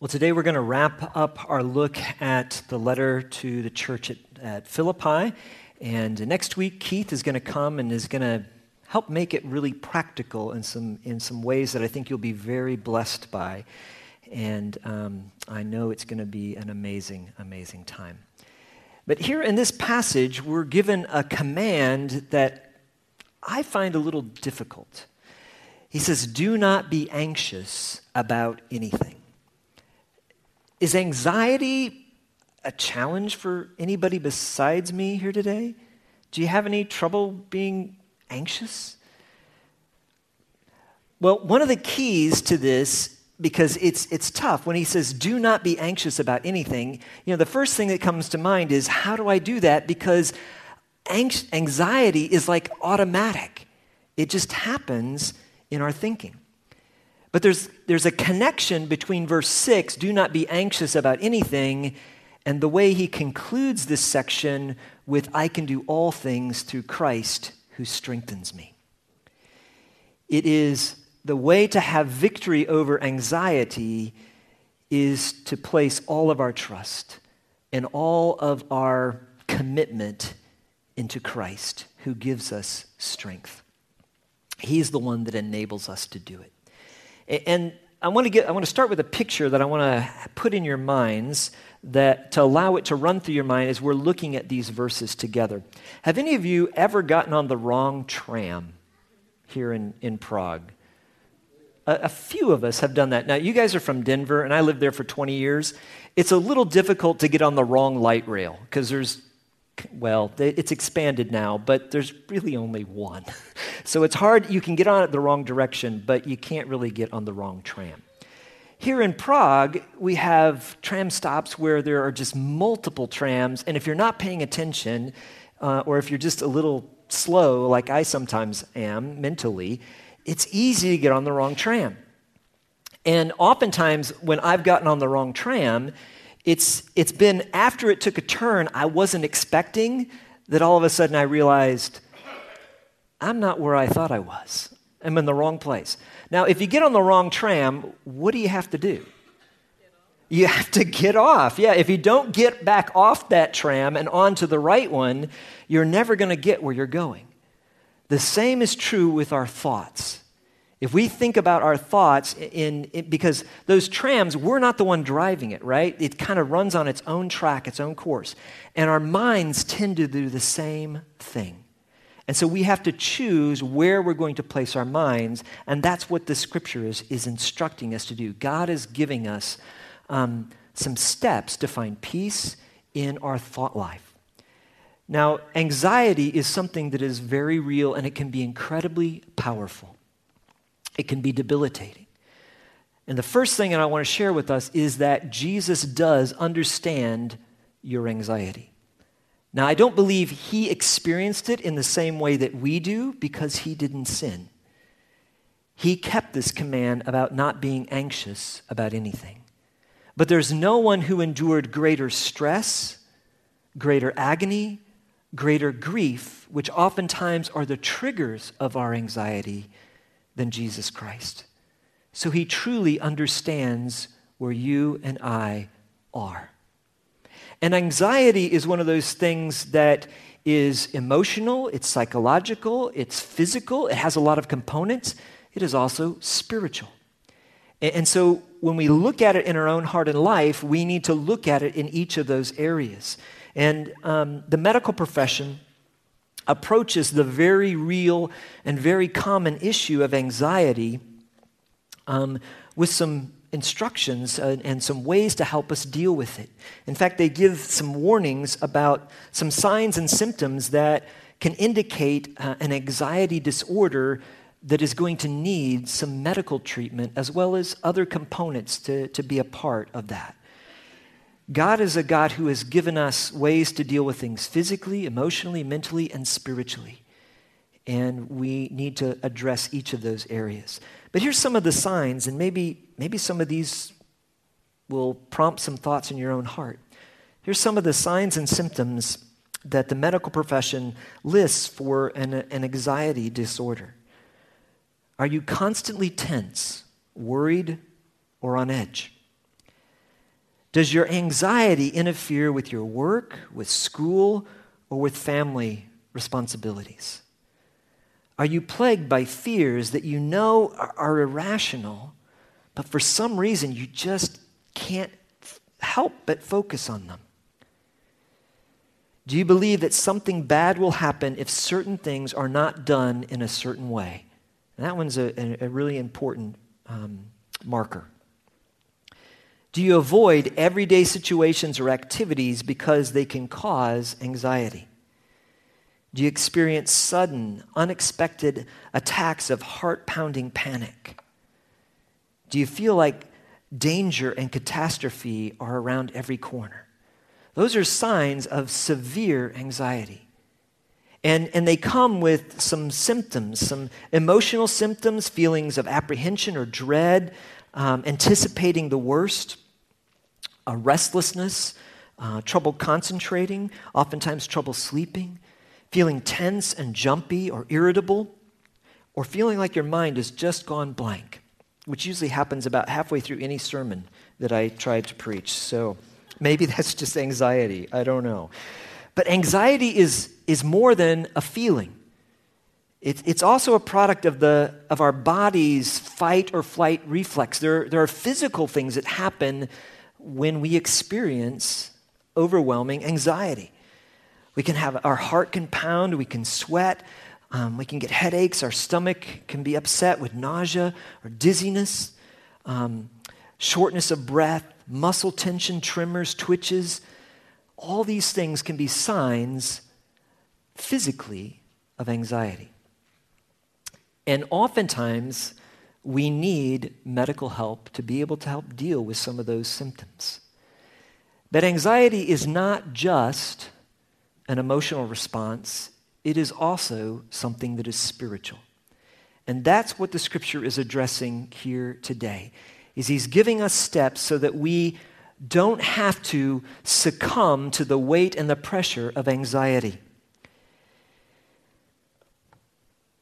Well, today we're going to wrap up our look at the letter to the church at, at Philippi. And next week, Keith is going to come and is going to help make it really practical in some, in some ways that I think you'll be very blessed by. And um, I know it's going to be an amazing, amazing time. But here in this passage, we're given a command that I find a little difficult. He says, Do not be anxious about anything. Is anxiety a challenge for anybody besides me here today? Do you have any trouble being anxious? Well, one of the keys to this, because it's, it's tough, when he says, do not be anxious about anything, you know, the first thing that comes to mind is, how do I do that? Because anxiety is like automatic, it just happens in our thinking. But there's, there's a connection between verse 6, do not be anxious about anything, and the way he concludes this section with, I can do all things through Christ who strengthens me. It is the way to have victory over anxiety is to place all of our trust and all of our commitment into Christ who gives us strength. He's the one that enables us to do it. And I want to get I want to start with a picture that I want to put in your minds that to allow it to run through your mind as we're looking at these verses together. Have any of you ever gotten on the wrong tram here in, in Prague? A, a few of us have done that. Now, you guys are from Denver, and I lived there for 20 years. It's a little difficult to get on the wrong light rail because there's well, it's expanded now, but there's really only one. So it's hard. You can get on it the wrong direction, but you can't really get on the wrong tram. Here in Prague, we have tram stops where there are just multiple trams, and if you're not paying attention, uh, or if you're just a little slow, like I sometimes am mentally, it's easy to get on the wrong tram. And oftentimes, when I've gotten on the wrong tram, it's, it's been after it took a turn I wasn't expecting that all of a sudden I realized I'm not where I thought I was. I'm in the wrong place. Now, if you get on the wrong tram, what do you have to do? You have to get off. Yeah, if you don't get back off that tram and onto the right one, you're never going to get where you're going. The same is true with our thoughts. If we think about our thoughts in, in, because those trams, we're not the one driving it, right? It kind of runs on its own track, its own course. And our minds tend to do the same thing. And so we have to choose where we're going to place our minds, and that's what the scripture is, is instructing us to do. God is giving us um, some steps to find peace in our thought life. Now, anxiety is something that is very real and it can be incredibly powerful it can be debilitating. And the first thing that I want to share with us is that Jesus does understand your anxiety. Now, I don't believe he experienced it in the same way that we do because he didn't sin. He kept this command about not being anxious about anything. But there's no one who endured greater stress, greater agony, greater grief, which oftentimes are the triggers of our anxiety, than Jesus Christ. So he truly understands where you and I are. And anxiety is one of those things that is emotional, it's psychological, it's physical, it has a lot of components. It is also spiritual. And so when we look at it in our own heart and life, we need to look at it in each of those areas. And um, the medical profession approaches the very real and very common issue of anxiety um, with some instructions uh, and some ways to help us deal with it. In fact, they give some warnings about some signs and symptoms that can indicate uh, an anxiety disorder that is going to need some medical treatment as well as other components to, to be a part of that. God is a God who has given us ways to deal with things physically, emotionally, mentally, and spiritually. And we need to address each of those areas. But here's some of the signs, and maybe, maybe some of these will prompt some thoughts in your own heart. Here's some of the signs and symptoms that the medical profession lists for an, an anxiety disorder. Are you constantly tense, worried, or on edge? Does your anxiety interfere with your work, with school, or with family responsibilities? Are you plagued by fears that you know are, irrational, but for some reason you just can't help but focus on them? Do you believe that something bad will happen if certain things are not done in a certain way? And that one's a, a really important um, marker. Do you avoid everyday situations or activities because they can cause anxiety? Do you experience sudden, unexpected attacks of heart pounding panic? Do you feel like danger and catastrophe are around every corner? Those are signs of severe anxiety. And, and they come with some symptoms, some emotional symptoms, feelings of apprehension or dread, um, anticipating the worst, a restlessness, uh, trouble concentrating, oftentimes trouble sleeping, feeling tense and jumpy or irritable, or feeling like your mind has just gone blank, which usually happens about halfway through any sermon that I try to preach. So, Maybe that's just anxiety. I don't know. But anxiety is, is more than a feeling. It, it's also a product of, the, of our body's fight or flight reflex. There, there are physical things that happen when we experience overwhelming anxiety. We can have our heart can pound, we can sweat, um, we can get headaches, our stomach can be upset with nausea or dizziness, um, shortness of breath, muscle tension, tremors, twitches. All these things can be signs physically of anxiety. And oftentimes, we need medical help to be able to help deal with some of those symptoms. That anxiety is not just an emotional response, it is also something that is spiritual. And that's what the scripture is addressing here today is he's giving us steps so that we don't have to succumb to the weight and the pressure of anxiety.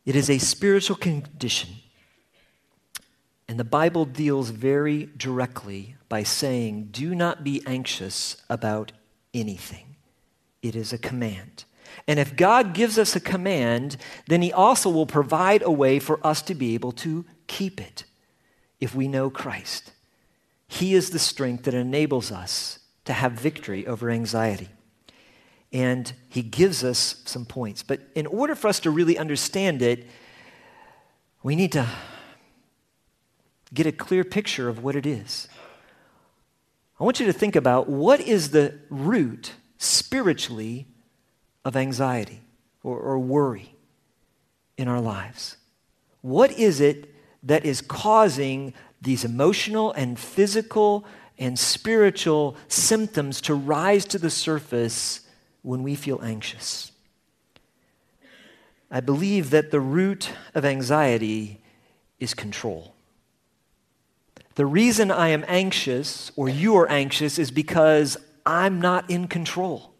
It is a spiritual condition. And the Bible deals very directly by saying, Do not be anxious about anything. It is a command. And if God gives us a command, then He also will provide a way for us to be able to keep it if we know Christ. He is the strength that enables us to have victory over anxiety. And he gives us some points. But in order for us to really understand it, we need to get a clear picture of what it is. I want you to think about what is the root spiritually of anxiety or, or worry in our lives? What is it that is causing these emotional and physical and spiritual symptoms to rise to the surface when we feel anxious. I believe that the root of anxiety is control. The reason I am anxious or you are anxious is because I'm not in control.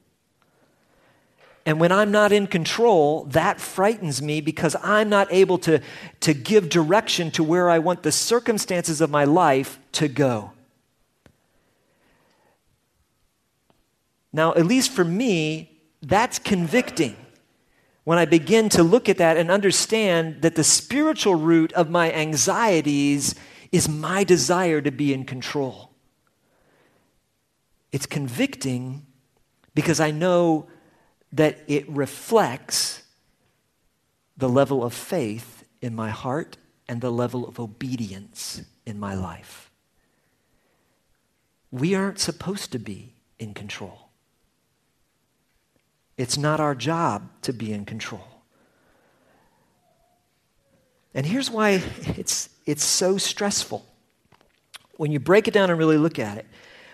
And when I'm not in control, that frightens me because I'm not able to, to give direction to where I want the circumstances of my life to go. Now, at least for me, that's convicting when I begin to look at that and understand that the spiritual root of my anxieties is my desire to be in control. It's convicting because I know that it reflects the level of faith in my heart and the level of obedience in my life. We aren't supposed to be in control. It's not our job to be in control. And here's why it's, it's so stressful. When you break it down and really look at it,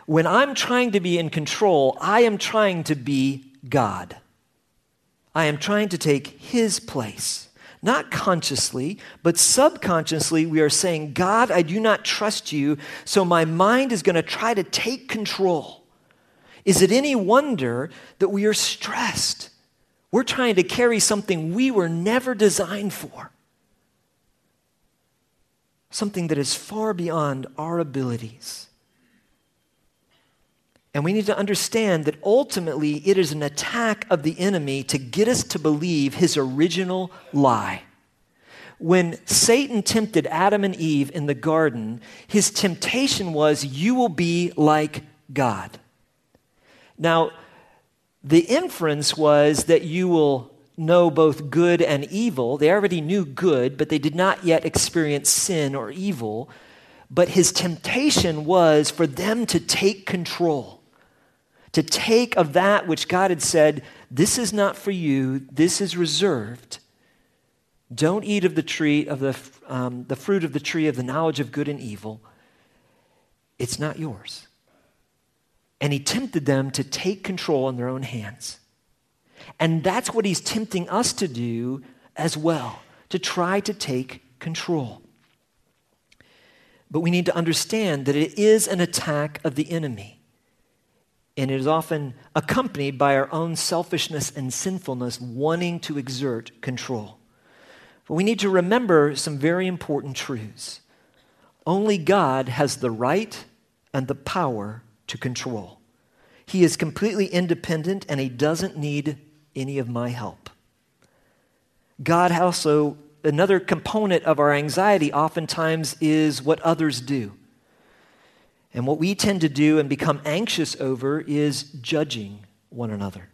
when I'm trying to be in control, I am trying to be God. I am trying to take his place. Not consciously, but subconsciously, we are saying, God, I do not trust you, so my mind is going to try to take control. Is it any wonder that we are stressed? We're trying to carry something we were never designed for, something that is far beyond our abilities. And we need to understand that ultimately it is an attack of the enemy to get us to believe his original lie. When Satan tempted Adam and Eve in the garden, his temptation was, You will be like God. Now, the inference was that you will know both good and evil. They already knew good, but they did not yet experience sin or evil. But his temptation was for them to take control to take of that which God had said, This is not for you, this is reserved. Don't eat of the tree of the, um, the fruit of the tree of the knowledge of good and evil. It's not yours. And he tempted them to take control in their own hands. And that's what he's tempting us to do as well, to try to take control. But we need to understand that it is an attack of the enemy and it is often accompanied by our own selfishness and sinfulness wanting to exert control. But we need to remember some very important truths. Only God has the right and the power to control. He is completely independent and he doesn't need any of my help. God also, another component of our anxiety oftentimes is what others do. And what we tend to do and become anxious over is judging one another.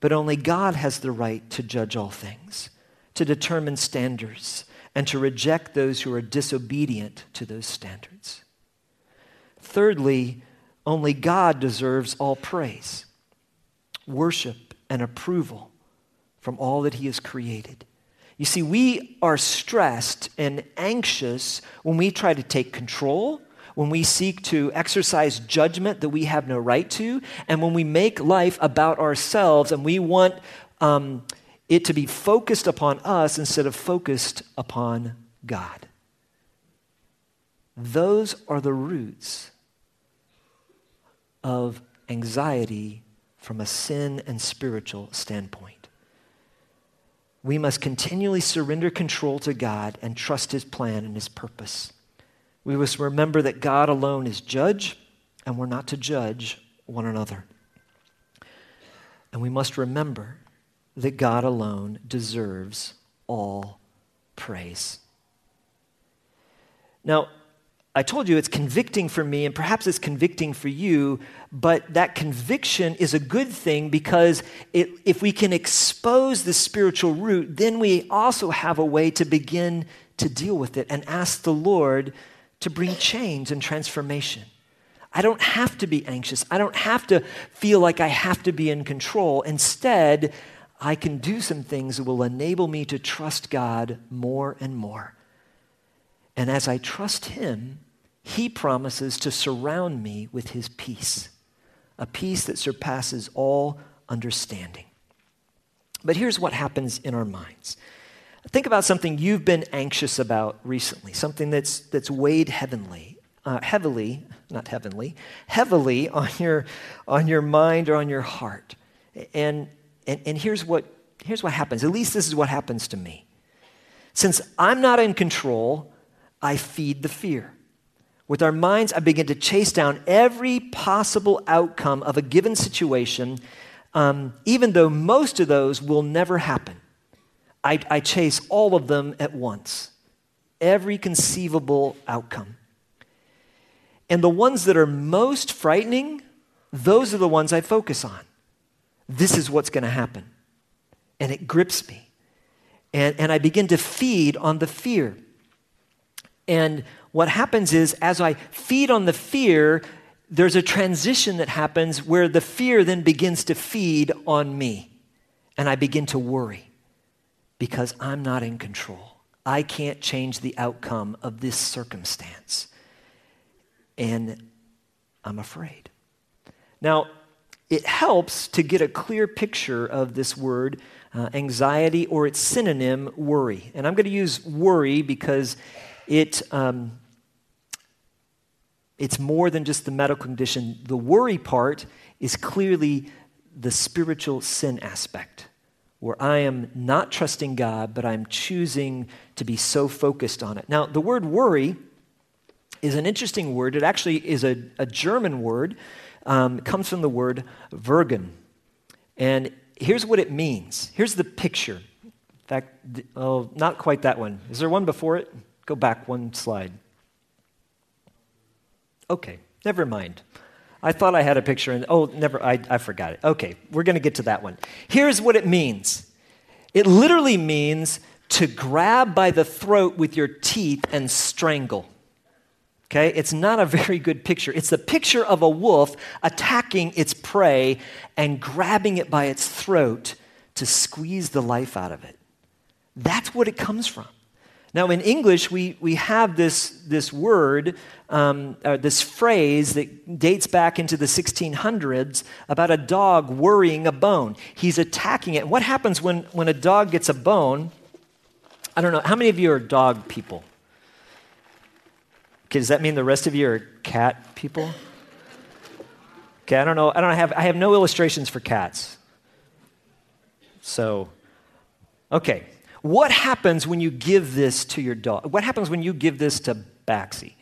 But only God has the right to judge all things, to determine standards, and to reject those who are disobedient to those standards. Thirdly, only God deserves all praise, worship, and approval from all that He has created. You see, we are stressed and anxious when we try to take control when we seek to exercise judgment that we have no right to, and when we make life about ourselves and we want um, it to be focused upon us instead of focused upon God. Those are the roots of anxiety from a sin and spiritual standpoint. We must continually surrender control to God and trust His plan and His purpose. We must remember that God alone is judge, and we're not to judge one another. And we must remember that God alone deserves all praise. Now, I told you it's convicting for me, and perhaps it's convicting for you, but that conviction is a good thing because it, if we can expose the spiritual root, then we also have a way to begin to deal with it and ask the Lord to bring change and transformation. I don't have to be anxious. I don't have to feel like I have to be in control. Instead, I can do some things that will enable me to trust God more and more. And as I trust Him, He promises to surround me with His peace, a peace that surpasses all understanding. But here's what happens in our minds Think about something you've been anxious about recently, something that's, that's weighed heavenly, uh, heavily, not heavenly, heavily on your, on your mind or on your heart. And, and, and here's, what, here's what happens. At least this is what happens to me. Since I'm not in control, I feed the fear. With our minds, I begin to chase down every possible outcome of a given situation, um, even though most of those will never happen. I, I chase all of them at once, every conceivable outcome. And the ones that are most frightening, those are the ones I focus on. This is what's going to happen. And it grips me. And, and I begin to feed on the fear. And what happens is, as I feed on the fear, there's a transition that happens where the fear then begins to feed on me. And I begin to worry because I'm not in control. I can't change the outcome of this circumstance. And I'm afraid. Now, it helps to get a clear picture of this word, uh, anxiety, or its synonym, worry. And I'm going to use worry because it, um, it's more than just the medical condition. The worry part is clearly the spiritual sin aspect where I am not trusting God, but I'm choosing to be so focused on it. Now, the word worry is an interesting word. It actually is a, a German word. um, comes from the word vergen. And here's what it means. Here's the picture. In fact, oh, not quite that one. Is there one before it? Go back one slide. Okay, never mind. I thought I had a picture, and oh, never, I, I forgot it. Okay, we're going to get to that one. Here's what it means it literally means to grab by the throat with your teeth and strangle. Okay, it's not a very good picture. It's the picture of a wolf attacking its prey and grabbing it by its throat to squeeze the life out of it. That's what it comes from. Now, in English, we, we have this, this word, um, uh, this phrase that dates back into the 1600s about a dog worrying a bone. He's attacking it. What happens when, when a dog gets a bone? I don't know. How many of you are dog people? Okay, does that mean the rest of you are cat people? Okay, I don't know. I don't have I have no illustrations for cats. So, okay. What happens when you give this to your dog? What happens when you give this to Baxi?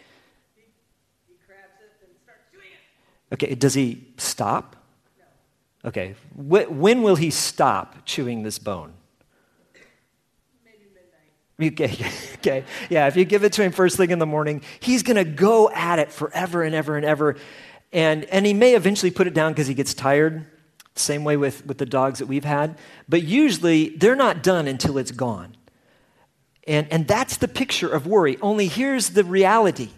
Okay, does he stop? No. Okay, when will he stop chewing this bone? Okay, okay. Yeah, if you give it to him first thing in the morning, he's going to go at it forever and ever and ever. And, and he may eventually put it down because he gets tired same way with, with the dogs that we've had. But usually they're not done until it's gone. And, and that's the picture of worry. Only here's the reality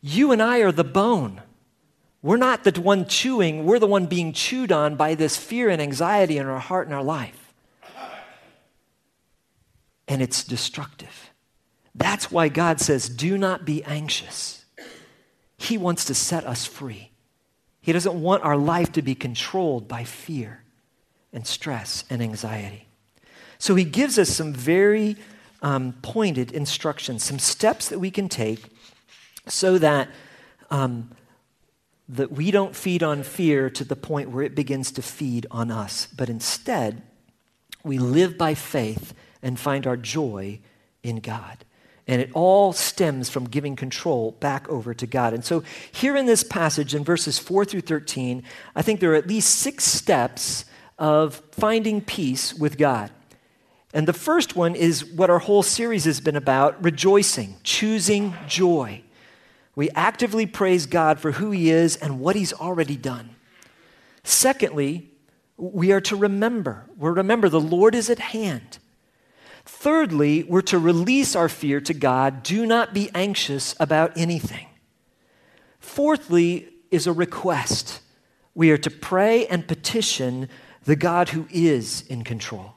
you and I are the bone. We're not the one chewing, we're the one being chewed on by this fear and anxiety in our heart and our life. And it's destructive. That's why God says, do not be anxious. He wants to set us free. He doesn't want our life to be controlled by fear and stress and anxiety. So he gives us some very um, pointed instructions, some steps that we can take so that, um, that we don't feed on fear to the point where it begins to feed on us, but instead we live by faith and find our joy in God. And it all stems from giving control back over to God. And so, here in this passage, in verses 4 through 13, I think there are at least six steps of finding peace with God. And the first one is what our whole series has been about rejoicing, choosing joy. We actively praise God for who He is and what He's already done. Secondly, we are to remember. we remember the Lord is at hand. Thirdly, we're to release our fear to God. Do not be anxious about anything. Fourthly, is a request. We are to pray and petition the God who is in control.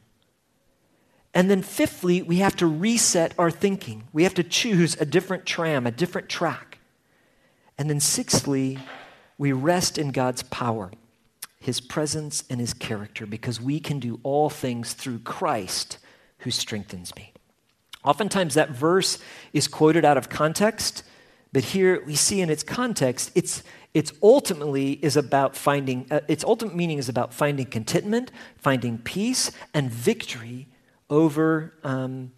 And then, fifthly, we have to reset our thinking. We have to choose a different tram, a different track. And then, sixthly, we rest in God's power, His presence, and His character because we can do all things through Christ who strengthens me. Oftentimes, that verse is quoted out of context, but here we see in its context, it's, it's ultimately is about finding, uh, its ultimate meaning is about finding contentment, finding peace, and victory over, um,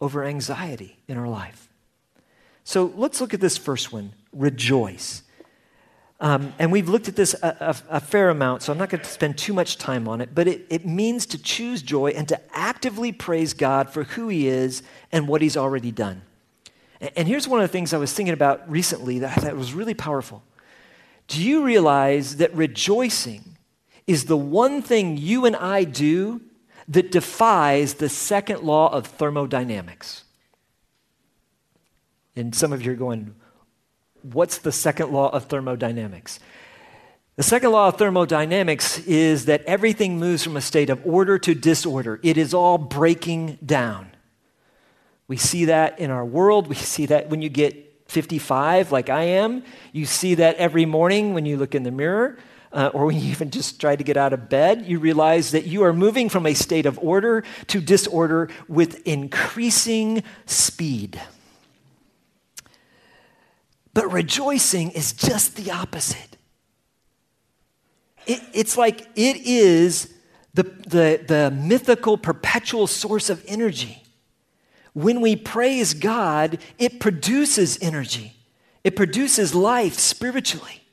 over anxiety in our life. So let's look at this first one rejoice. Um, and we've looked at this a, a, a, fair amount, so I'm not going to spend too much time on it, but it, it means to choose joy and to actively praise God for who He is and what He's already done. And, and here's one of the things I was thinking about recently that I thought was really powerful. Do you realize that rejoicing is the one thing you and I do that defies the second law of thermodynamics? And some of you are going, What's the second law of thermodynamics? The second law of thermodynamics is that everything moves from a state of order to disorder. It is all breaking down. We see that in our world. We see that when you get 55, like I am. You see that every morning when you look in the mirror, uh, or when you even just try to get out of bed. You realize that you are moving from a state of order to disorder with increasing speed. But rejoicing is just the opposite. It, it's like it is the, the, the mythical, perpetual source of energy. When we praise God, it produces energy, it produces life spiritually.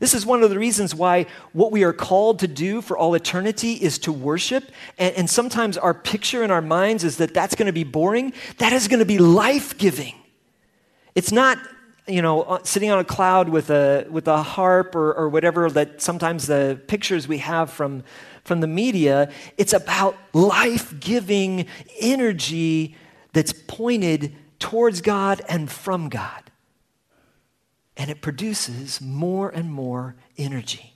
This is one of the reasons why what we are called to do for all eternity is to worship. And, and sometimes our picture in our minds is that that's going to be boring. That is going to be life giving. It's not, you know, uh, sitting on a cloud with a, with a harp or, or whatever that sometimes the pictures we have from, from the media. It's about life giving energy that's pointed towards God and from God and it produces more and more energy.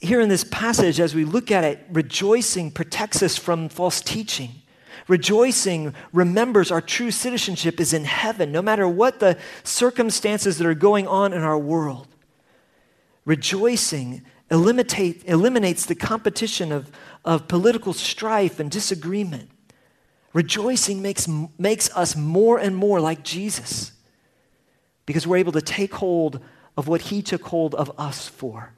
Here in this passage, as we look at it, rejoicing protects us from false teaching. Rejoicing remembers our true citizenship is in heaven, no matter what the circumstances that are going on in our world. Rejoicing eliminate, eliminates the competition of, of political strife and disagreement. Rejoicing makes, makes us more and more like Jesus because we're able to take hold of what He took hold of us for,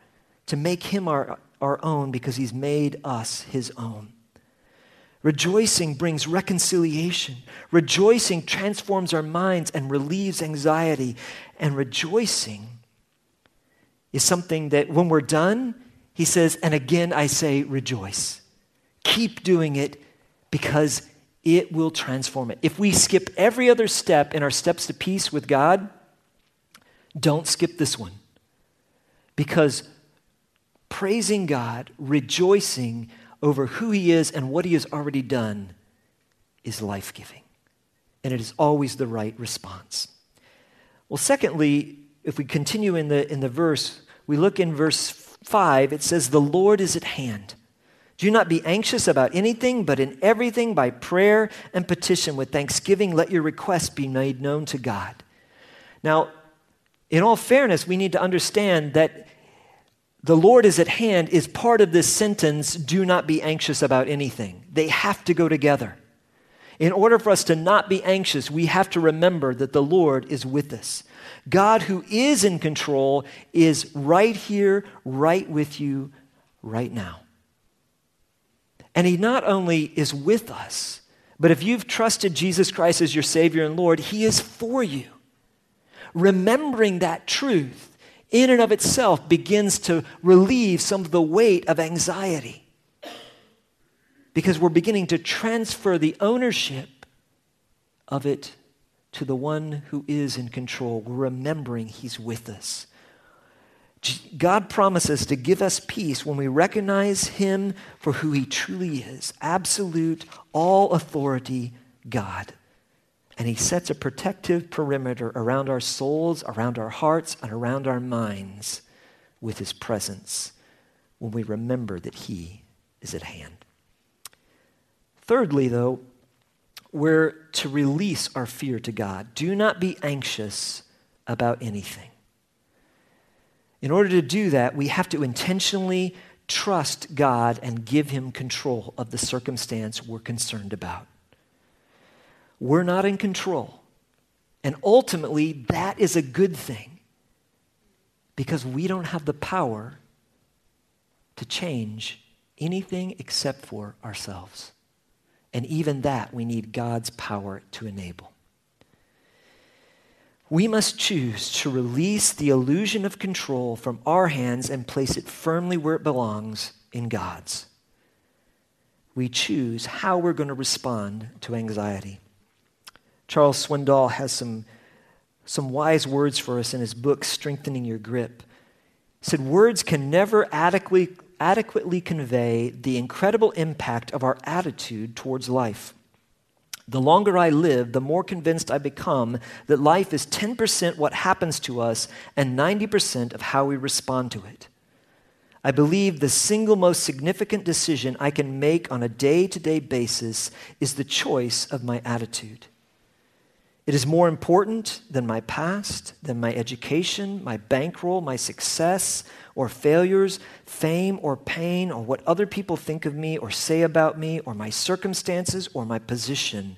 to make Him our, our own because He's made us His own. Rejoicing brings reconciliation. Rejoicing transforms our minds and relieves anxiety. And rejoicing is something that when we're done, he says, and again I say, rejoice. Keep doing it because it will transform it. If we skip every other step in our steps to peace with God, don't skip this one. Because praising God, rejoicing over who He is and what He has already done is life giving. And it is always the right response. Well, secondly, if we continue in the, in the verse, we look in verse 5, it says, The Lord is at hand. Do not be anxious about anything, but in everything by prayer and petition with thanksgiving, let your requests be made known to God. Now, in all fairness, we need to understand that the Lord is at hand is part of this sentence do not be anxious about anything. They have to go together. In order for us to not be anxious, we have to remember that the Lord is with us. God, who is in control, is right here, right with you, right now. And He not only is with us, but if you've trusted Jesus Christ as your Savior and Lord, He is for you remembering that truth in and of itself begins to relieve some of the weight of anxiety. Because we're beginning to transfer the ownership of it to the one who is in control. We're remembering he's with us. God promises to give us peace when we recognize him for who he truly is absolute, all authority God. And he sets a protective perimeter around our souls, around our hearts, and around our minds with his presence when we remember that he is at hand. Thirdly, though, we're to release our fear to God. Do not be anxious about anything. In order to do that, we have to intentionally trust God and give him control of the circumstance we're concerned about. We're not in control. And ultimately, that is a good thing because we don't have the power to change anything except for ourselves. And even that, we need God's power to enable. We must choose to release the illusion of control from our hands and place it firmly where it belongs in God's. We choose how we're going to respond to anxiety. Charles Swindoll has some, some wise words for us in his book, Strengthening Your Grip. He said, Words can never adequately, adequately convey the incredible impact of our attitude towards life. The longer I live, the more convinced I become that life is 10% what happens to us and 90% of how we respond to it. I believe the single most significant decision I can make on a day to day basis is the choice of my attitude. It is more important than my past, than my education, my bankroll, my success or failures, fame or pain, or what other people think of me or say about me, or my circumstances or my position.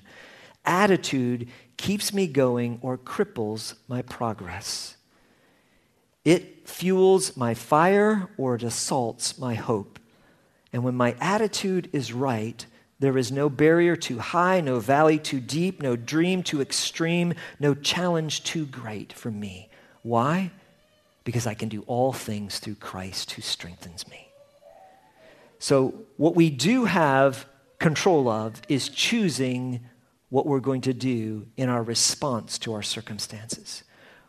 Attitude keeps me going or cripples my progress. It fuels my fire or it assaults my hope. And when my attitude is right, there is no barrier too high, no valley too deep, no dream too extreme, no challenge too great for me. Why? because I can do all things through Christ who strengthens me. So, what we do have control of is choosing what we're going to do in our response to our circumstances.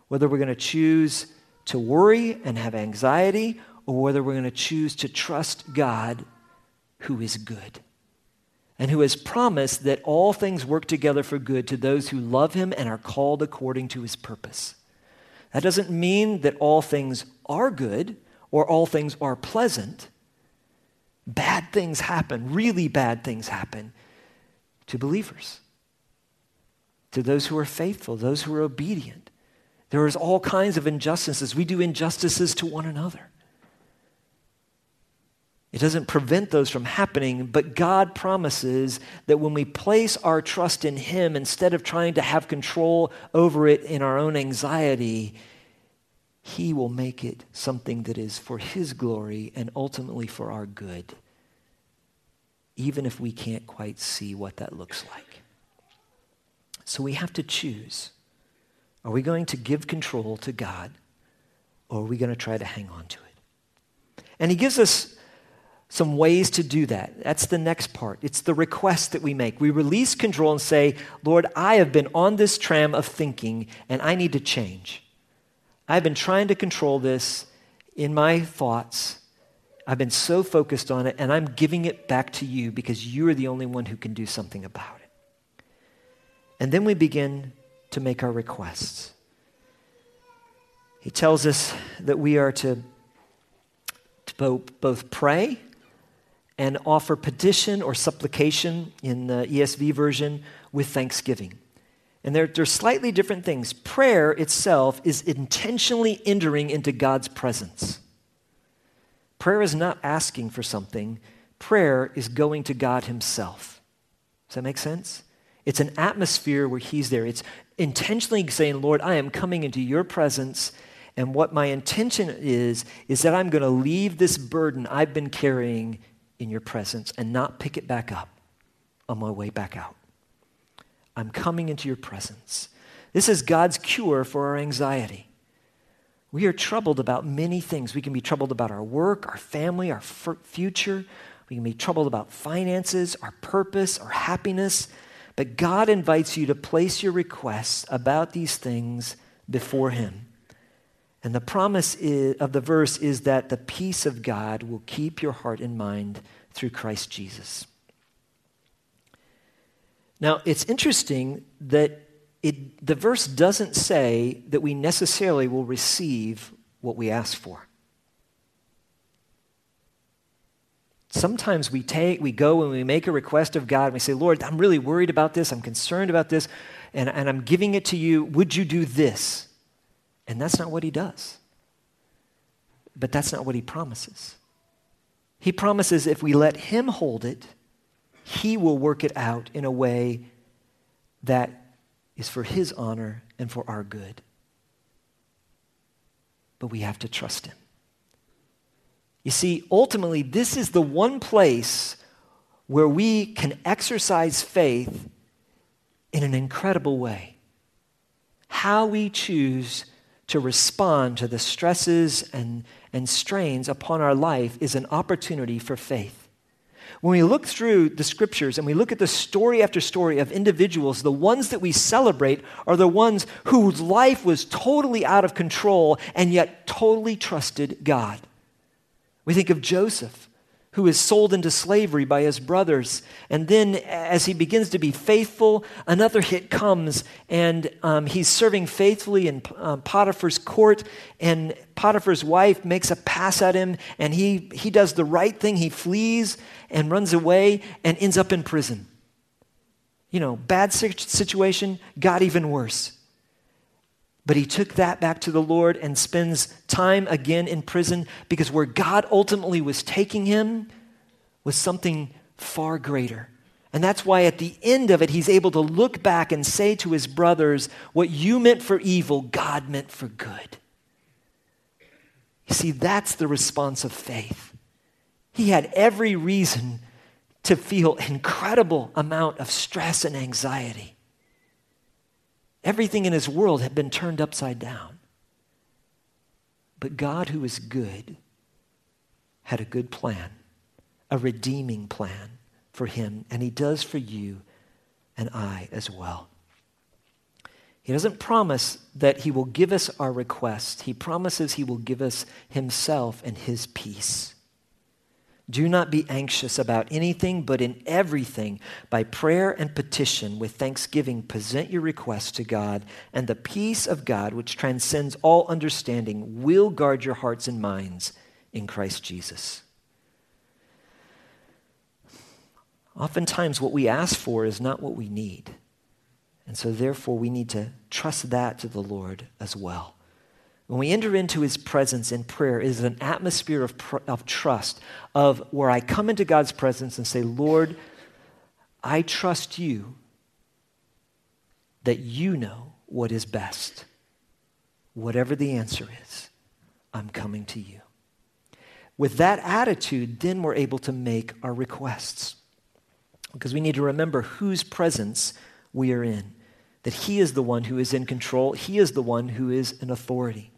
Whether we're going to choose to worry and have anxiety, or whether we're going to choose to trust God who is good and who has promised that all things work together for good to those who love him and are called according to his purpose. That doesn't mean that all things are good or all things are pleasant. Bad things happen, really bad things happen to believers, to those who are faithful, those who are obedient. There is all kinds of injustices. We do injustices to one another. It doesn't prevent those from happening, but God promises that when we place our trust in Him, instead of trying to have control over it in our own anxiety, He will make it something that is for His glory and ultimately for our good, even if we can't quite see what that looks like. So we have to choose. Are we going to give control to God, or are we going to try to hang on to it? And He gives us some ways to do that. That's the next part. It's the request that we make. We release control and say, Lord, I have been on this tram of thinking and I need to change. I've been trying to control this in my thoughts. I've been so focused on it and I'm giving it back to you because you are the only one who can do something about it. And then we begin to make our requests. He tells us that we are to, to both, both pray and offer petition or supplication in the ESV version with thanksgiving. And they're, they're slightly different things. Prayer itself is intentionally entering into God's presence. Prayer is not asking for something, prayer is going to God Himself. Does that make sense? It's an atmosphere where He's there. It's intentionally saying, Lord, I am coming into your presence. And what my intention is, is that I'm going to leave this burden I've been carrying in your presence and not pick it back up on my way back out. I'm coming into your presence. This is God's cure for our anxiety. We are troubled about many things. We can be troubled about our work, our family, our f- future. We can be troubled about finances, our purpose, our happiness. But God invites you to place your requests about these things before Him. And the promise is, of the verse is that the peace of God will keep your heart and mind through Christ Jesus. Now, it's interesting that it, the verse doesn't say that we necessarily will receive what we ask for. Sometimes we take, we go and we make a request of God and we say, Lord, I'm really worried about this, I'm concerned about this, and, and I'm giving it to you. Would you do this? And that's not what he does. But that's not what he promises. He promises if we let him hold it, he will work it out in a way that is for his honor and for our good. But we have to trust him. You see, ultimately, this is the one place where we can exercise faith in an incredible way. How we choose to respond to the stresses and, and strains upon our life is an opportunity for faith. When we look through the scriptures and we look at the story after story of individuals, the ones that we celebrate are the ones whose life was totally out of control and yet totally trusted God. We think of Joseph who is sold into slavery by his brothers. And then, as he begins to be faithful, another hit comes, and um, he's serving faithfully in um, Potiphar's court. And Potiphar's wife makes a pass at him, and he, he does the right thing. He flees and runs away and ends up in prison. You know, bad situation got even worse. But he took that back to the Lord and spends time again in prison because where God ultimately was taking him was something far greater. And that's why at the end of it, he's able to look back and say to his brothers, What you meant for evil, God meant for good. You see, that's the response of faith. He had every reason to feel incredible amount of stress and anxiety. Everything in his world had been turned upside down. But God, who is good, had a good plan, a redeeming plan for him, and he does for you and I as well. He doesn't promise that he will give us our request. He promises he will give us himself and his peace. Do not be anxious about anything, but in everything, by prayer and petition, with thanksgiving, present your requests to God, and the peace of God, which transcends all understanding, will guard your hearts and minds in Christ Jesus. Oftentimes, what we ask for is not what we need. And so, therefore, we need to trust that to the Lord as well. When we enter into his presence in prayer, it is an atmosphere of, pr- of trust, of where I come into God's presence and say, Lord, I trust you that you know what is best. Whatever the answer is, I'm coming to you. With that attitude, then we're able to make our requests. Because we need to remember whose presence we are in. That He is the one who is in control, He is the one who is an authority.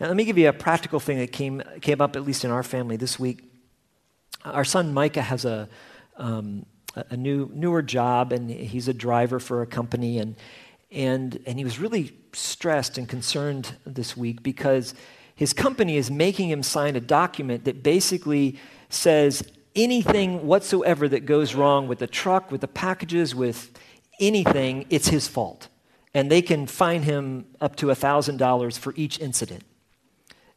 Now, let me give you a practical thing that came, came up, at least in our family this week. Our son Micah has a, um, a new, newer job, and he's a driver for a company. And, and, and he was really stressed and concerned this week because his company is making him sign a document that basically says anything whatsoever that goes wrong with the truck, with the packages, with anything, it's his fault. And they can fine him up to $1,000 for each incident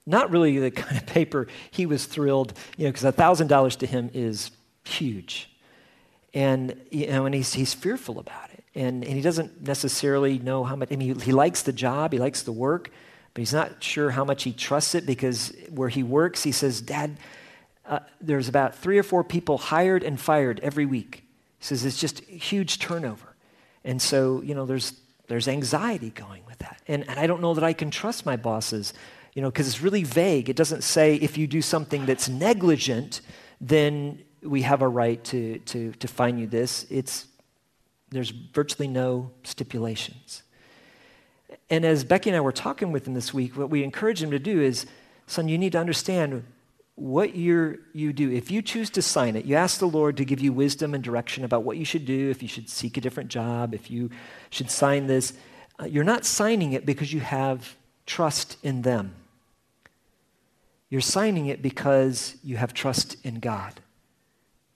not really the kind of paper he was thrilled, you know, because $1,000 to him is huge. And, you know, and he's, he's fearful about it. And, and he doesn't necessarily know how much, I mean, he, he likes the job, he likes the work, but he's not sure how much he trusts it because where he works, he says, Dad, uh, there's about three or four people hired and fired every week. He says it's just huge turnover. And so, you know, there's, there's anxiety going with that. And, and I don't know that I can trust my bosses you know, because it's really vague. It doesn't say if you do something that's negligent, then we have a right to, to, to fine you this. It's, there's virtually no stipulations. And as Becky and I were talking with him this week, what we encourage him to do is, son, you need to understand what you you do. If you choose to sign it, you ask the Lord to give you wisdom and direction about what you should do, if you should seek a different job, if you should sign this. Uh, you're not signing it because you have trust in them. You're signing it because you have trust in God.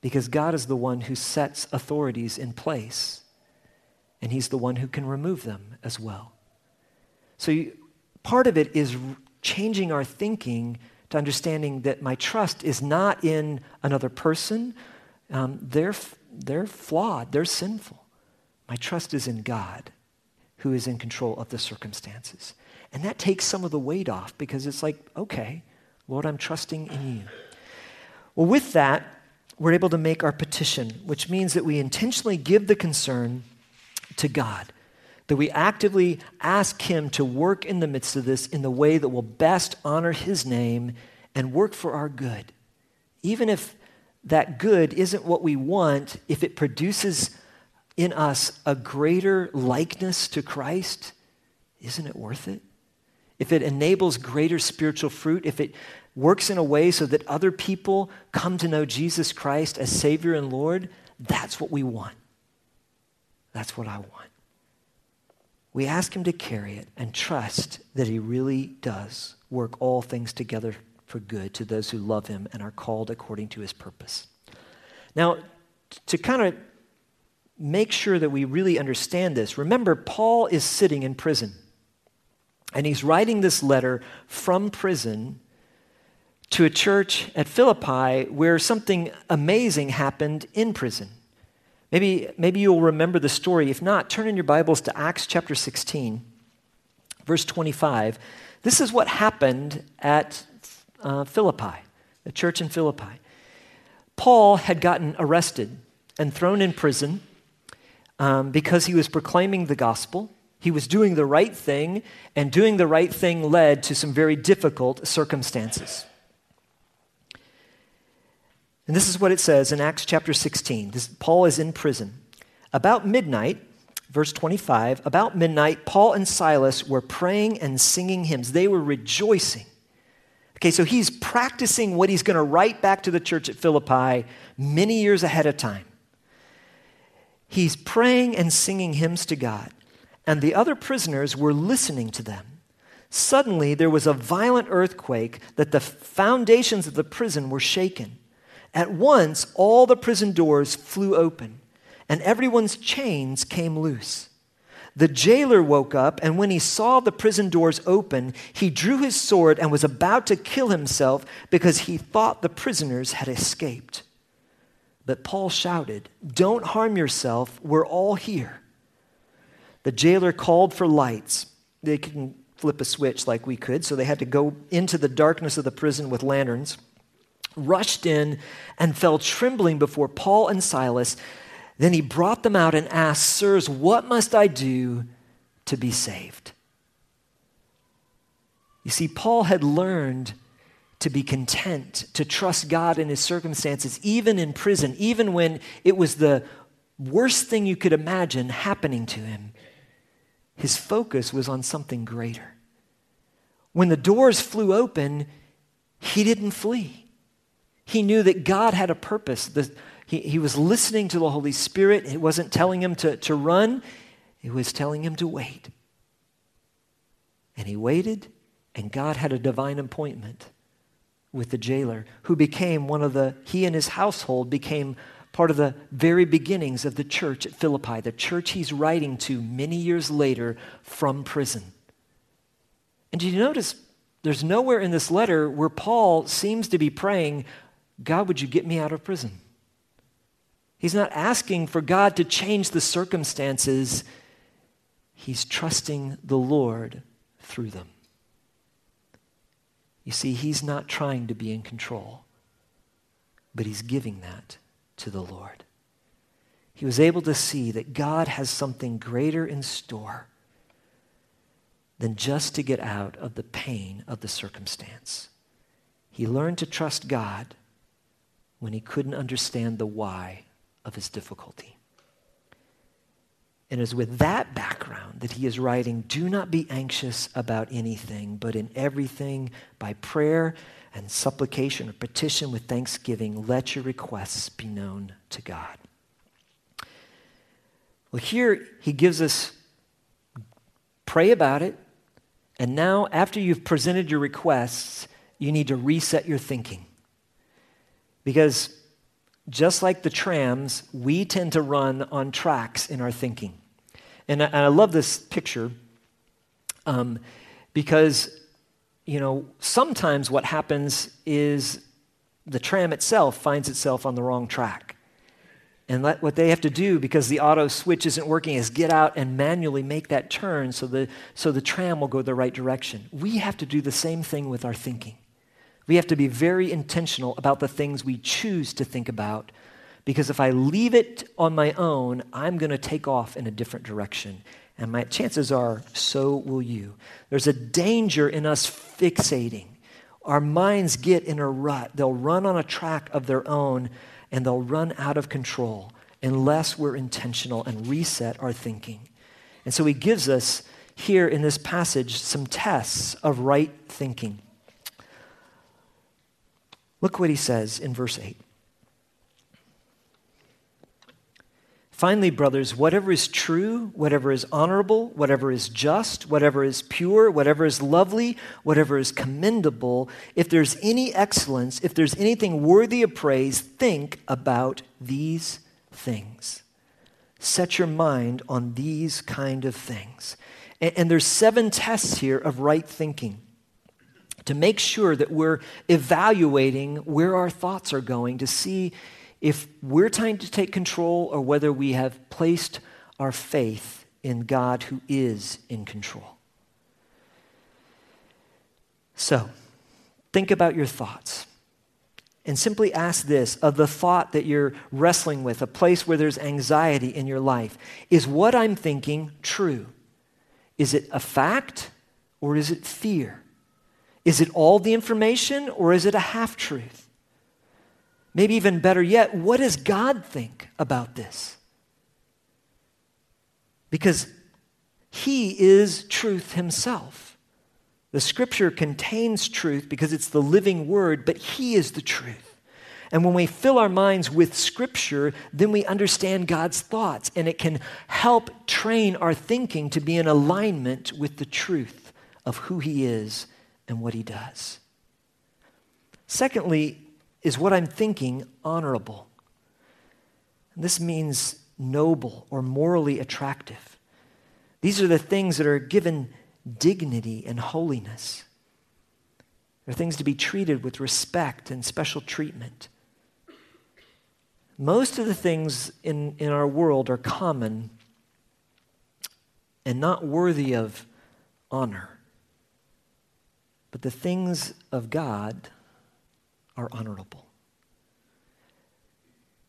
Because God is the one who sets authorities in place, and He's the one who can remove them as well. So, you, part of it is changing our thinking to understanding that my trust is not in another person. Um, they're, they're flawed, they're sinful. My trust is in God, who is in control of the circumstances. And that takes some of the weight off because it's like, okay, Lord, I'm trusting in you. Well, with that, we're able to make our petition, which means that we intentionally give the concern to God, that we actively ask Him to work in the midst of this in the way that will best honor His name and work for our good. Even if that good isn't what we want, if it produces in us a greater likeness to Christ, isn't it worth it? If it enables greater spiritual fruit, if it works in a way so that other people come to know Jesus Christ as Savior and Lord, that's what we want. That's what I want. We ask Him to carry it and trust that He really does work all things together for good to those who love Him and are called according to His purpose. Now, to kind of make sure that we really understand this, remember, Paul is sitting in prison. And he's writing this letter from prison to a church at Philippi where something amazing happened in prison. Maybe, maybe you'll remember the story. If not, turn in your Bibles to Acts chapter 16, verse 25. This is what happened at uh, Philippi, the church in Philippi. Paul had gotten arrested and thrown in prison um, because he was proclaiming the gospel. He was doing the right thing, and doing the right thing led to some very difficult circumstances. And this is what it says in Acts chapter 16. This, Paul is in prison. About midnight, verse 25, about midnight, Paul and Silas were praying and singing hymns. They were rejoicing Okay, so he's practicing what he's going to write back to the church at Philippi many years ahead of time. He's praying and singing hymns to God, and the other prisoners were listening to them. Suddenly, there was a violent earthquake that the foundations of the prison were shaken. At once, all the prison doors flew open, and everyone's chains came loose. The jailer woke up, and when he saw the prison doors open, he drew his sword and was about to kill himself because he thought the prisoners had escaped. But Paul shouted, Don't harm yourself, we're all here. The jailer called for lights. They couldn't flip a switch like we could, so they had to go into the darkness of the prison with lanterns, rushed in, and fell trembling before Paul and Silas. Then he brought them out and asked, Sirs, what must I do to be saved? You see, Paul had learned to be content, to trust God in his circumstances, even in prison, even when it was the worst thing you could imagine happening to him. His focus was on something greater. When the doors flew open, he didn't flee. He knew that God had a purpose. The, he, he was listening to the Holy Spirit. It wasn't telling him to, to run, it was telling him to wait. And he waited, and God had a divine appointment with the jailer, who became one of the, he and his household became part of the very beginnings of the church at Philippi, the church he's writing to many years later from prison. And do you notice there's nowhere in this letter where Paul seems to be praying, God, would you get me out of prison? He's not asking for God to change the circumstances, he's trusting the Lord through them. You see, he's not trying to be in control, but he's giving that to the Lord. He was able to see that God has something greater in store than just to get out of the pain of the circumstance. He learned to trust God when he couldn't understand the why of his difficulty. And it is with that background that he is writing Do not be anxious about anything, but in everything, by prayer and supplication or petition with thanksgiving, let your requests be known to God. Well, here he gives us pray about it. And now, after you've presented your requests, you need to reset your thinking. Because just like the trams, we tend to run on tracks in our thinking. And I, and I love this picture um, because, you know, sometimes what happens is the tram itself finds itself on the wrong track. And let, what they have to do, because the auto switch isn't working, is get out and manually make that turn so the, so the tram will go the right direction. We have to do the same thing with our thinking. We have to be very intentional about the things we choose to think about because if I leave it on my own, I'm going to take off in a different direction. And my chances are, so will you. There's a danger in us fixating. Our minds get in a rut. They'll run on a track of their own and they'll run out of control unless we're intentional and reset our thinking. And so he gives us here in this passage some tests of right thinking. Look what he says in verse 8. Finally, brothers, whatever is true, whatever is honorable, whatever is just, whatever is pure, whatever is lovely, whatever is commendable, if there's any excellence, if there's anything worthy of praise, think about these things. Set your mind on these kind of things. And, and there's seven tests here of right thinking to make sure that we're evaluating where our thoughts are going to see if we're trying to take control or whether we have placed our faith in God who is in control. So, think about your thoughts and simply ask this of the thought that you're wrestling with, a place where there's anxiety in your life. Is what I'm thinking true? Is it a fact or is it fear? Is it all the information or is it a half truth? Maybe even better yet, what does God think about this? Because He is truth Himself. The scripture contains truth because it's the living word, but He is the truth. And when we fill our minds with Scripture, then we understand God's thoughts, and it can help train our thinking to be in alignment with the truth of who He is and what He does. Secondly, is what I'm thinking honorable? This means noble or morally attractive. These are the things that are given dignity and holiness. They're things to be treated with respect and special treatment. Most of the things in, in our world are common and not worthy of honor. But the things of God are honorable.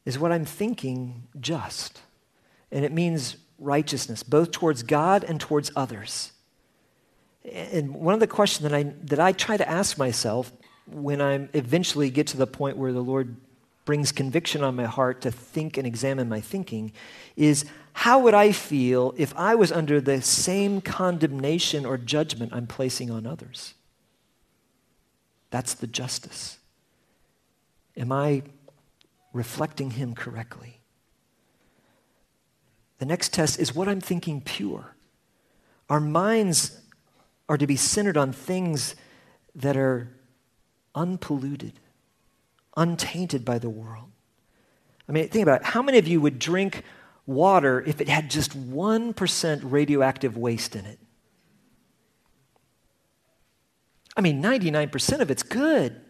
Is what I'm thinking just? And it means righteousness, both towards God and towards others. And one of the questions that I, that I try to ask myself when I eventually get to the point where the Lord brings conviction on my heart to think and examine my thinking is how would I feel if I was under the same condemnation or judgment I'm placing on others? That's the justice. Am I reflecting Him correctly? The next test is what I'm thinking pure. Our minds are to be centered on things that are unpolluted untainted by the world. I mean, think about it. How many of you would drink water if it had just 1% radioactive waste in it? I mean, 99% of it's good.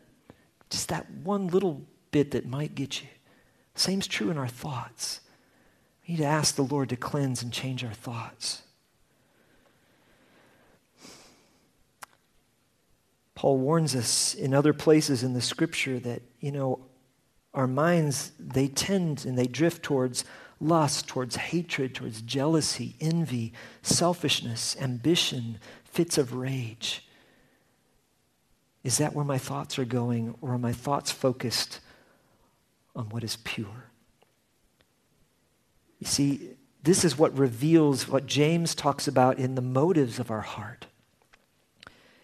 Just that one little bit that might get you. Same's true in our thoughts. We need to ask the Lord to cleanse and change our thoughts. Paul warns us in other places in the scripture that, you know, our minds, they tend and they drift towards lust, towards hatred, towards jealousy, envy, selfishness, ambition, fits of rage. Is that where my thoughts are going, or are my thoughts focused on what is pure? You see, this is what reveals what James talks about in the motives of our heart.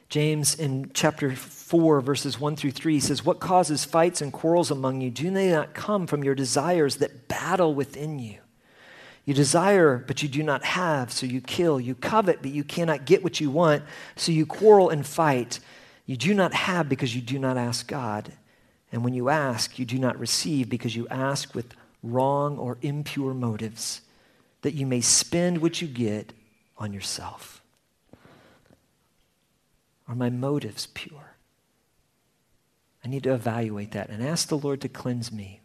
James in chapter 4, verses 1 through 3 says, What causes fights and quarrels among you? Do they not come from your desires that battle within you? You desire, but you do not have, so you kill. You covet, but you cannot get what you want, so you quarrel and fight. You do not have because you do not ask God. And when you ask, you do not receive because you ask with wrong or impure motives, that you may spend what you get on yourself. Are my motives pure? I need to evaluate that and ask the Lord to cleanse me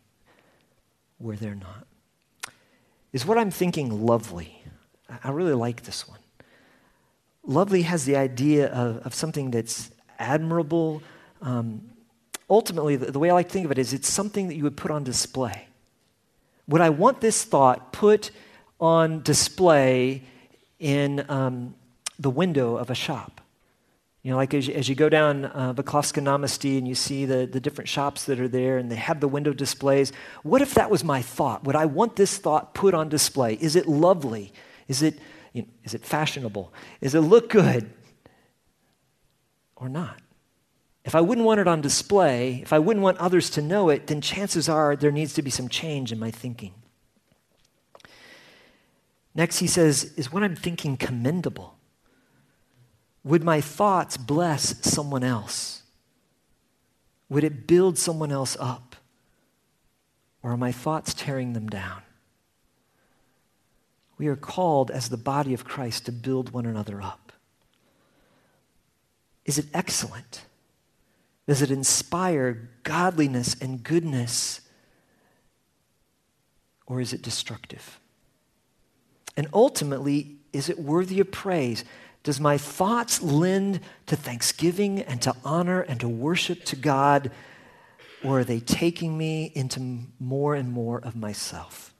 where they're not. Is what I'm thinking lovely? I really like this one. Lovely has the idea of, of something that's admirable. Um, ultimately, the, the way I like to think of it is it's something that you would put on display. Would I want this thought put on display in um, the window of a shop? You know, like as you, as you go down uh, Baklovska Namysty and you see the, the different shops that are there and they have the window displays, what if that was my thought? Would I want this thought put on display? Is it lovely? Is it, you know, is it fashionable? Does it look good? Or not? If I wouldn't want it on display, if I wouldn't want others to know it, then chances are there needs to be some change in my thinking. Next, he says, Is what I'm thinking commendable? Would my thoughts bless someone else? Would it build someone else up? Or are my thoughts tearing them down? We are called as the body of Christ to build one another up. Is it excellent? Does it inspire godliness and goodness? Or is it destructive? And ultimately, is it worthy of praise? Does my thoughts lend to thanksgiving and to honor and to worship to God? Or are they taking me into more and more of myself?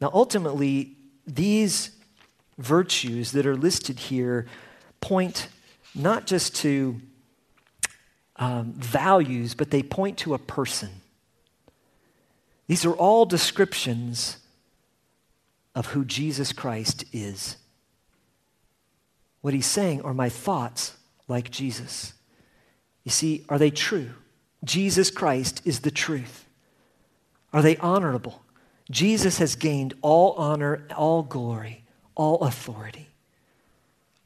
Now, ultimately, these virtues that are listed here point not just to um, values, but they point to a person. These are all descriptions of who Jesus Christ is. What he's saying are my thoughts like Jesus. You see, are they true? Jesus Christ is the truth. Are they honorable? Jesus has gained all honor, all glory, all authority.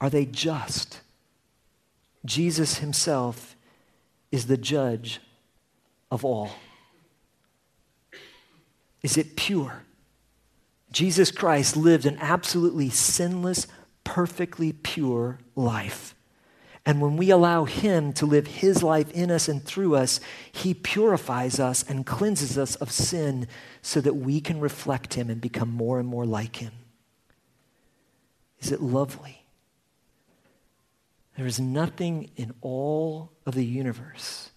Are they just? Jesus himself is the judge of all. Is it pure? Jesus Christ lived an absolutely sinless, perfectly pure life. And when we allow Him to live His life in us and through us, He purifies us and cleanses us of sin so that we can reflect Him and become more and more like Him. Is it lovely? There is nothing in all of the universe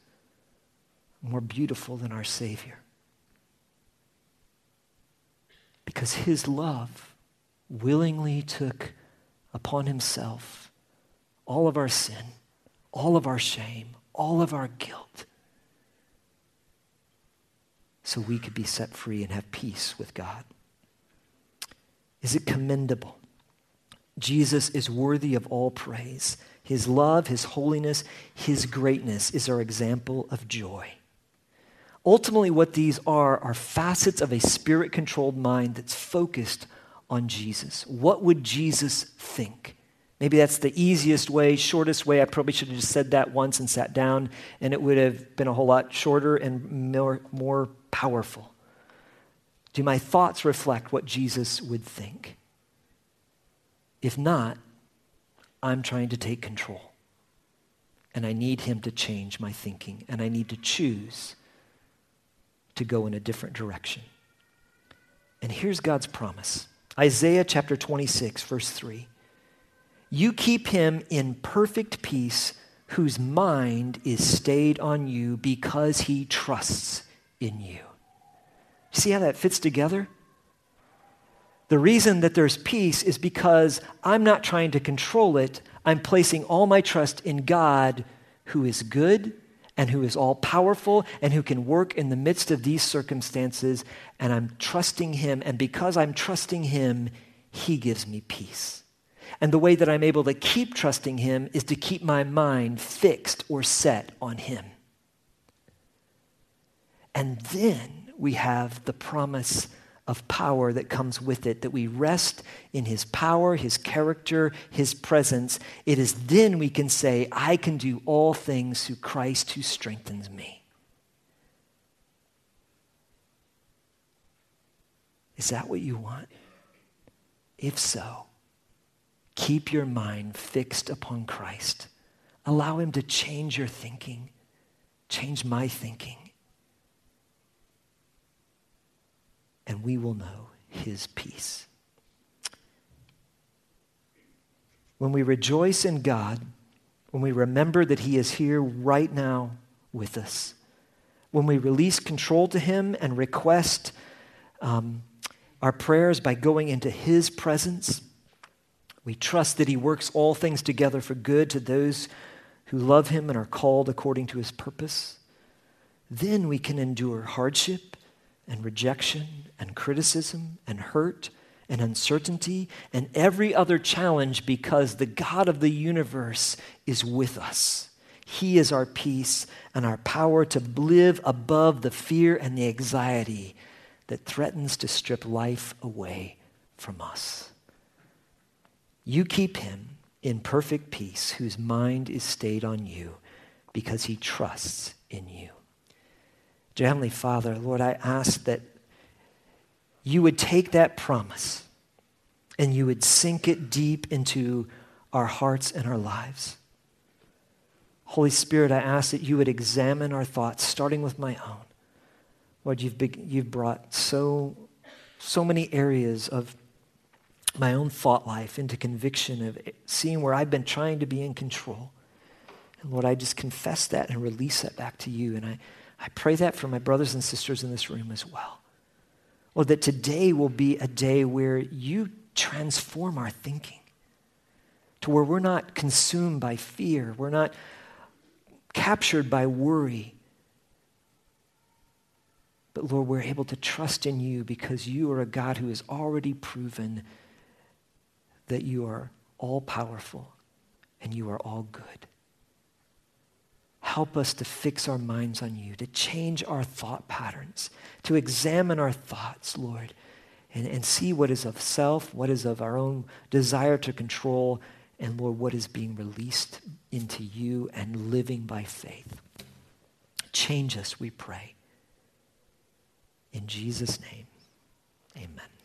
more beautiful than our Savior. Because His love willingly took upon Himself all of our sin, all of our shame, all of our guilt, so we could be set free and have peace with God. Is it commendable? Jesus is worthy of all praise. His love, His holiness, His greatness is our example of joy. Ultimately, what these are are facets of a spirit controlled mind that's focused on Jesus. What would Jesus think? Maybe that's the easiest way, shortest way. I probably should have just said that once and sat down, and it would have been a whole lot shorter and more, more powerful. Do my thoughts reflect what Jesus would think? If not, I'm trying to take control. And I need Him to change my thinking, and I need to choose to go in a different direction. And here's God's promise Isaiah chapter 26, verse 3. You keep him in perfect peace whose mind is stayed on you because he trusts in you. See how that fits together? The reason that there's peace is because I'm not trying to control it. I'm placing all my trust in God who is good and who is all powerful and who can work in the midst of these circumstances. And I'm trusting Him. And because I'm trusting Him, He gives me peace. And the way that I'm able to keep trusting Him is to keep my mind fixed or set on Him. And then we have the promise of power that comes with it, that we rest in His power, His character, His presence. It is then we can say, I can do all things through Christ who strengthens me. Is that what you want? If so, Keep your mind fixed upon Christ. Allow Him to change your thinking, change my thinking. And we will know His peace. When we rejoice in God, when we remember that He is here right now with us, when we release control to Him and request um, our prayers by going into His presence, we trust that He works all things together for good to those who love Him and are called according to His purpose. Then we can endure hardship and rejection and criticism and hurt and uncertainty and every other challenge because the God of the universe is with us. He is our peace and our power to live above the fear and the anxiety that threatens to strip life away from us. You keep him in perfect peace whose mind is stayed on you because he trusts in you. Dear Heavenly Father, Lord, I ask that you would take that promise and you would sink it deep into our hearts and our lives. Holy Spirit, I ask that you would examine our thoughts, starting with my own. Lord, you've, be, you've brought so, so many areas of my own thought life into conviction of seeing where I've been trying to be in control. And Lord, I just confess that and release that back to you. And I, I pray that for my brothers and sisters in this room as well. Lord, that today will be a day where you transform our thinking to where we're not consumed by fear, we're not captured by worry. But Lord, we're able to trust in you because you are a God who has already proven that you are all powerful and you are all good. Help us to fix our minds on you, to change our thought patterns, to examine our thoughts, Lord, and, and see what is of self, what is of our own desire to control, and Lord, what is being released into you and living by faith. Change us, we pray. In Jesus' name, amen.